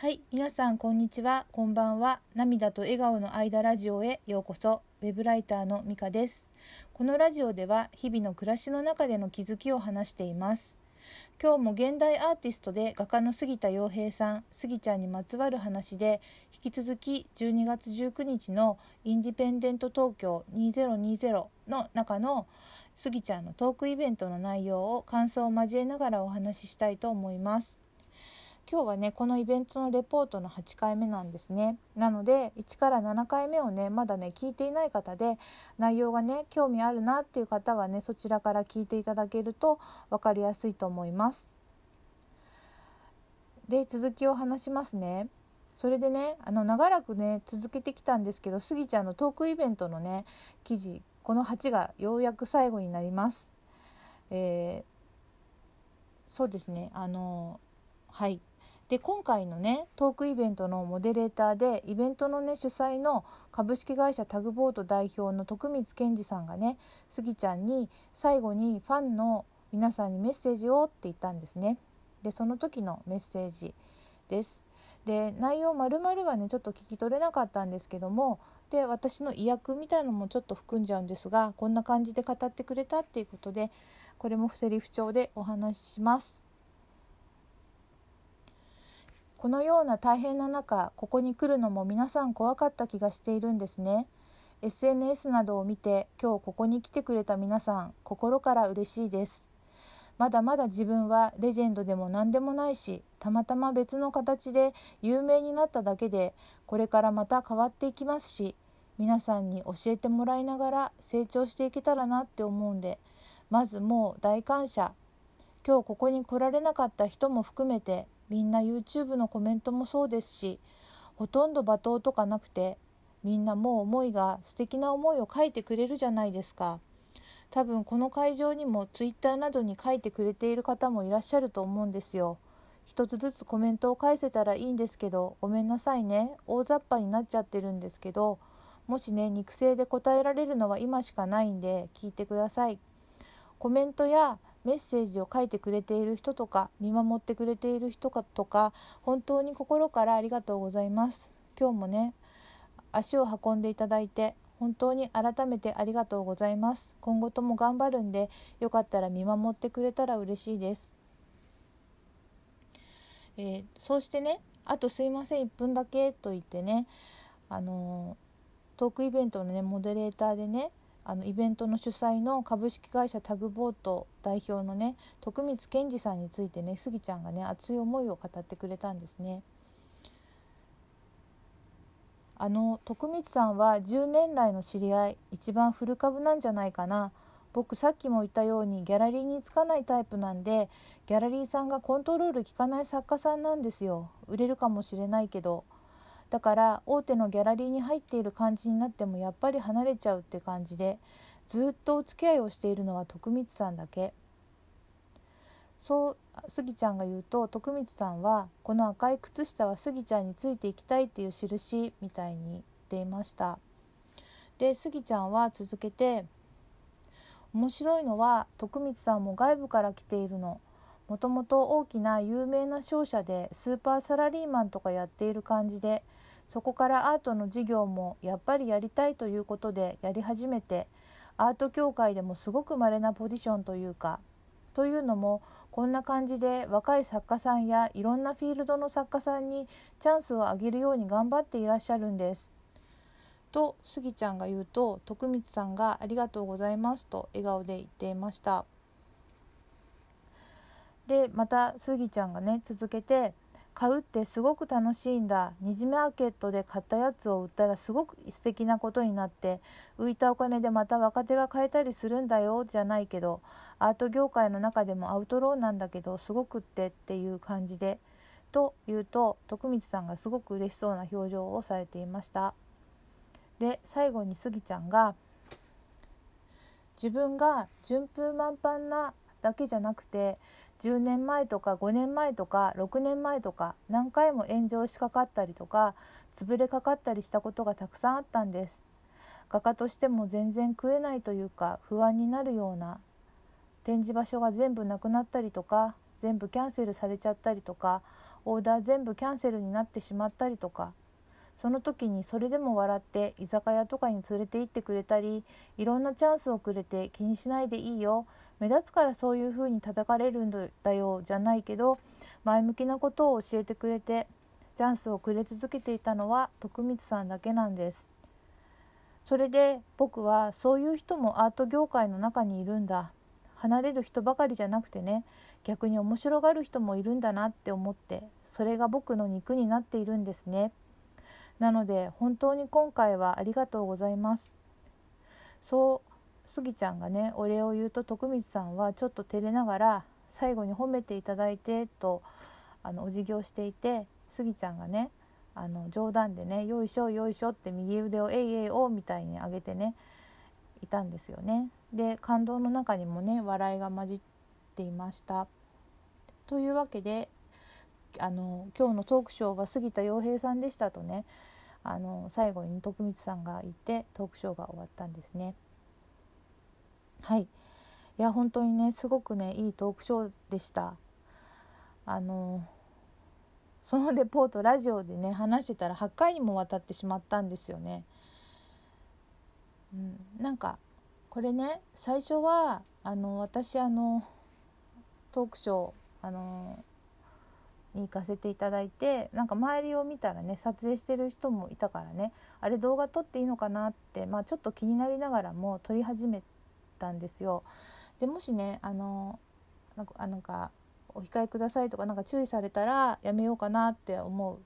はい、皆さんこんにちは、こんばんは。涙と笑顔の間ラジオへようこそ。ウェブライターのミカです。このラジオでは日々の暮らしの中での気づきを話しています。今日も現代アーティストで画家の杉田洋平さん、杉ちゃんにまつわる話で、引き続き12月19日のインディペンデント東京2020の中の杉ちゃんのトークイベントの内容を感想を交えながらお話ししたいと思います。今日はねこのイベントのレポートの8回目なんですね。なので1から7回目をねまだね聞いていない方で内容がね興味あるなっていう方はねそちらから聞いていただけると分かりやすいと思います。で続きを話しますね。それでねあの長らくね続けてきたんですけどスギちゃんのトークイベントのね記事この8がようやく最後になります。えー、そうですねあのはい。で今回のねトークイベントのモデレーターでイベントのね主催の株式会社タグボート代表の徳光健二さんがねスギちゃんに最後にファンの皆さんにメッセージをって言ったんですね。でその時のメッセージです。で内容まるまるはねちょっと聞き取れなかったんですけどもで私の意訳みたいのもちょっと含んじゃうんですがこんな感じで語ってくれたっていうことでこれも不セリフ帳でお話しします。このような大変な中ここに来るのも皆さん怖かった気がしているんですね。SNS などを見て今日ここに来てくれた皆さん心から嬉しいです。まだまだ自分はレジェンドでも何でもないしたまたま別の形で有名になっただけでこれからまた変わっていきますし皆さんに教えてもらいながら成長していけたらなって思うんでまずもう大感謝。今日ここに来られなかった人も含めてみんな YouTube のコメントもそうですしほとんど罵倒とかなくてみんなもう思いが素敵な思いを書いてくれるじゃないですか。多分この会場にも Twitter などに書いてくれている方もいらっしゃると思うんですよ。一つずつコメントを返せたらいいんですけどごめんなさいね。大雑把になっちゃってるんですけどもしね肉声で答えられるのは今しかないんで聞いてください。コメントやメッセージを書いてくれている人とか見守ってくれている人かとか本当に心からありがとうございます。今日もね足を運んでいただいて本当に改めてありがとうございます。今後とも頑張るんでよかったら見守ってくれたら嬉しいです、えー、そうしてねあとすいません1分だけと言ってねあのトークイベントのねモデレーターでねあのイベントの主催の株式会社タグボート代表のね徳光健二さんについてねスギちゃんがね熱い思いを語ってくれたんですね。あの徳光さんは10年来の知り合い一番古株なんじゃないかな。僕さっきも言ったようにギャラリーにつかないタイプなんでギャラリーさんがコントロール効かない作家さんなんですよ。売れるかもしれないけど。だから大手のギャラリーに入っている感じになってもやっぱり離れちゃうって感じでずっとお付き合いをしているのは徳光さんだけ。そうスギちゃんが言うと徳光さんはこの赤い靴下はスギちゃんについていきたいっていう印みたいに言っていました。でスギちゃんは続けて面白いのは徳光さんも外部から来ているの。もともと大きな有名な商社でスーパーサラリーマンとかやっている感じでそこからアートの授業もやっぱりやりたいということでやり始めてアート協会でもすごく稀なポジションというかというのもこんな感じで若い作家さんやいろんなフィールドの作家さんにチャンスをあげるように頑張っていらっしゃるんです。とスギちゃんが言うと徳光さんが「ありがとうございます」と笑顔で言っていました。でまたスギちゃんがね続けて買うってすごく楽しいんだ。二次マーケットで買ったやつを売ったらすごく素敵なことになって浮いたお金でまた若手が買えたりするんだよじゃないけどアート業界の中でもアウトローなんだけどすごくってっていう感じでと言うと徳光さんがすごく嬉しそうな表情をされていました。で最後にスギちゃんが自分が順風満帆なだけじゃなくて10年前とか5年前とか6年前とか何回も炎上しかかったりとか潰れかかったりしたことがたくさんあったんです。画家としても全然食えないというか不安になるような展示場所が全部なくなったりとか全部キャンセルされちゃったりとかオーダー全部キャンセルになってしまったりとかその時にそれでも笑って居酒屋とかに連れて行ってくれたりいろんなチャンスをくれて気にしないでいいよ目立つからそういうふうに叩かれるんだよじゃないけど前向きなことを教えてくれてチャンスをくれ続けていたのは徳光さんだけなんです。それで僕はそういう人もアート業界の中にいるんだ。離れる人ばかりじゃなくてね逆に面白がる人もいるんだなって思ってそれが僕の肉になっているんですね。なので本当に今回はありがとうございます。そうスギちゃんがねお礼を言うと徳光さんはちょっと照れながら最後に褒めていただいてとあのお辞儀をしていてスギちゃんがねあの冗談でね「よいしょよいしょ」って右腕を「えいえいお」みたいに上げてねいたんですよね。で感動の中にもね笑いが混じっていました。というわけであの今日のトークショーは杉田洋平さんでしたとねあの最後に徳光さんがいてトークショーが終わったんですね。はいいや本当にねすごくねいいトークショーでした。あのそのレポートラジオでね話してたら8回にもわたってしまったんですよね。うん、なんかこれね最初はあの私あのトークショーあのに行かせていただいてなんか周りを見たらね撮影してる人もいたからねあれ動画撮っていいのかなって、まあ、ちょっと気になりながらも撮り始めたんですよ。でもしねあのなんかなんかお控えくださいとかなんか注意されたらやめようかなって思う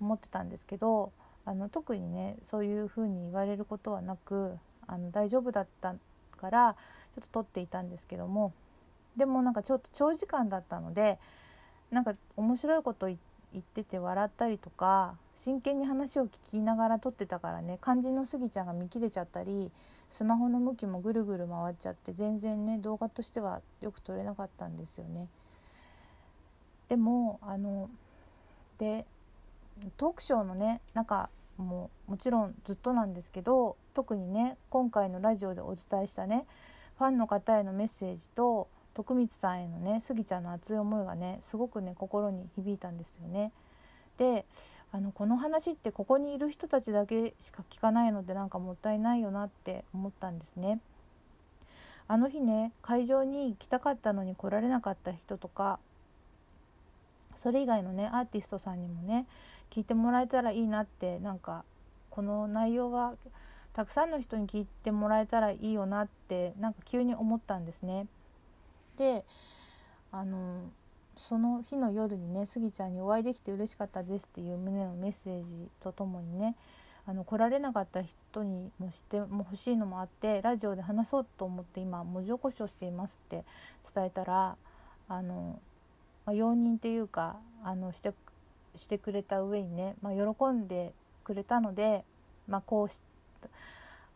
思ってたんですけどあの特にねそういうふうに言われることはなくあの大丈夫だったからちょっと撮っていたんですけどもでもなんかちょっと長時間だったのでなんか面白いこと言ってて笑ったりとか真剣に話を聞きながら撮ってたからね肝心のスギちゃんが見切れちゃったりスマホの向きもぐるぐる回っちゃって全然ね動画としてはよく撮れなかったんですよね。でもあのでトークショーのね中ももちろんずっとなんですけど特にね今回のラジオでお伝えしたねファンの方へのメッセージと徳光さんへのねスギちゃんの熱い思いがねすごくね心に響いたんですよね。であのこの話ってここにいる人たちだけしか聞かないのでなんかもったいないよなって思ったんですね。あの日ね会場に来たかったのに来られなかった人とかそれ以外のねアーティストさんにもね聞いてもらえたらいいなってなんかこの内容はたくさんの人に聞いてもらえたらいいよなってなんか急に思ったんですね。であのその日の夜にねスギちゃんにお会いできて嬉しかったですっていう旨のメッセージとともにねあの来られなかった人にもしても欲しいのもあってラジオで話そうと思って今文字起こしをしていますって伝えたらあの、まあ、容認っていうかあのしてしてくれた上にね、まあ、喜んでくれたので、まあ、こうし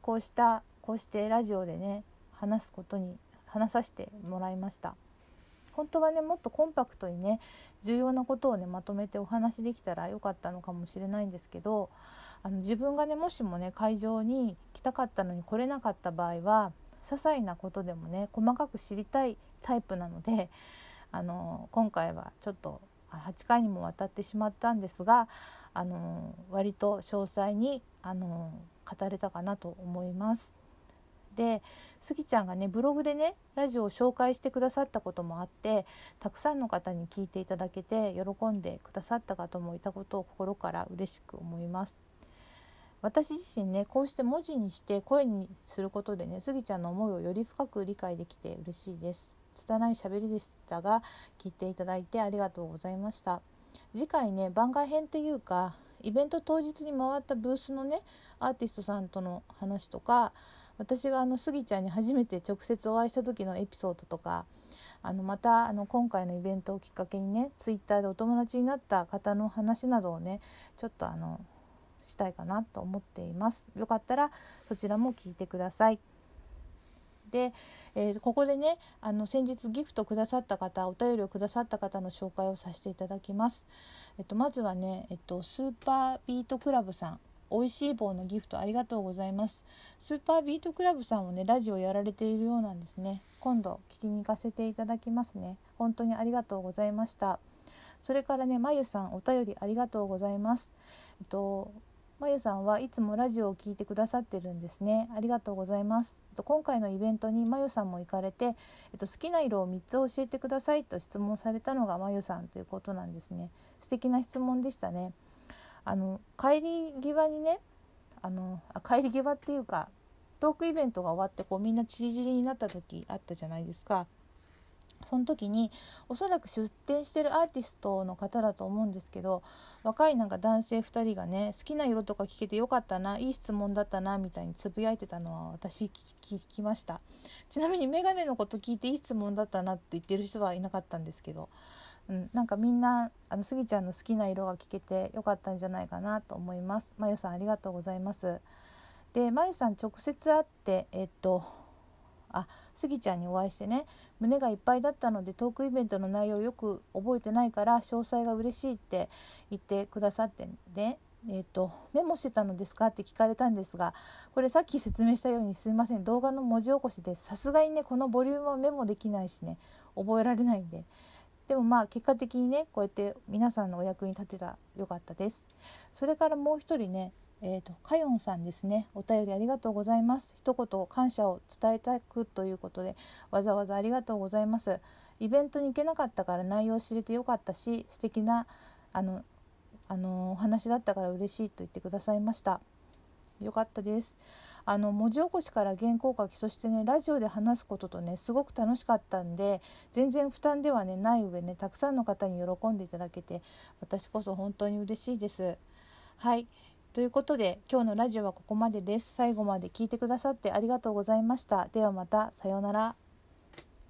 こうしたこうしてラジオでね話すことに話させてもらいました本当はねもっとコンパクトにね重要なことをねまとめてお話できたらよかったのかもしれないんですけどあの自分がねもしもね会場に来たかったのに来れなかった場合は些細なことでもね細かく知りたいタイプなのであの今回はちょっと8回にもわたってしまったんですがあの割と詳細にあの語れたかなと思います。でスギちゃんがねブログでねラジオを紹介してくださったこともあってたくさんの方に聞いていただけて喜んでくださった方もいたことを心から嬉しく思います。私自身ねこうして文字にして声にすることでねスギちゃんの思いをより深く理解できて嬉しいです。拙い喋りでしたが聞いていただいてありがとうございました。次回ね番外編っていうかイベント当日に回ったブースのねアーティストさんとの話とか私があのスギちゃんに初めて直接お会いした時のエピソードとかあのまたあの今回のイベントをきっかけにねツイッターでお友達になった方の話などをねちょっとあのしたいかなと思っています。よかったらそちらも聞いてください。で、えー、ここでねあの先日ギフトくださった方お便りをくださった方の紹介をさせていただきます、えっと、まずはね、えっと、スーパービートクラブさん。美味しい棒のギフトありがとうございます。スーパービートクラブさんもねラジオやられているようなんですね。今度聞きに行かせていただきますね。本当にありがとうございました。それからねまゆさんお便りありがとうございます。えっとまゆさんはいつもラジオを聞いてくださってるんですね。ありがとうございます。今回のイベントにまゆさんも行かれて、えっと、好きな色を3つ教えてくださいと質問されたのがまゆさんということなんですね。素敵な質問でしたね。あの帰り際にねあのあ帰り際っていうかトークイベントが終わってこうみんなちりぢりになった時あったじゃないですか。その時におそらく出展してるアーティストの方だと思うんですけど若いなんか男性2人がね好きな色とか聞けてよかったないい質問だったなみたいにつぶやいてたのは私聞きましたちなみにメガネのこと聞いていい質問だったなって言ってる人はいなかったんですけどうん、なんかみんなあのスギちゃんの好きな色が聞けてよかったんじゃないかなと思います。まゆさんありがとうございます。でまゆさん直接会ってえっとあスギちゃんにお会いしてね胸がいっぱいだったのでトークイベントの内容よく覚えてないから詳細が嬉しいって言ってくださってねえーと、メモしてたのですかって聞かれたんですがこれさっき説明したようにすいません動画の文字起こしでさすがにねこのボリュームはメモできないしね覚えられないんででもまあ結果的にねこうやって皆さんのお役に立てたよかったです。それからもう一人ねえーと、かよんさんですね。お便りありがとうございます。一言感謝を伝えたくということでわざわざありがとうございます。イベントに行けなかったから内容を知れてよかったし素敵なあのあのお話だったから嬉しいと言ってくださいました。よかったですあの文字起こしから原稿書きそしてねラジオで話すこととねすごく楽しかったんで全然負担ではねない上ねたくさんの方に喜んでいただけて私こそ本当に嬉しいです。はいということで今日のラジオはここまでです。最後まで聞いてくださってありがとうございました。ではまたさようなら。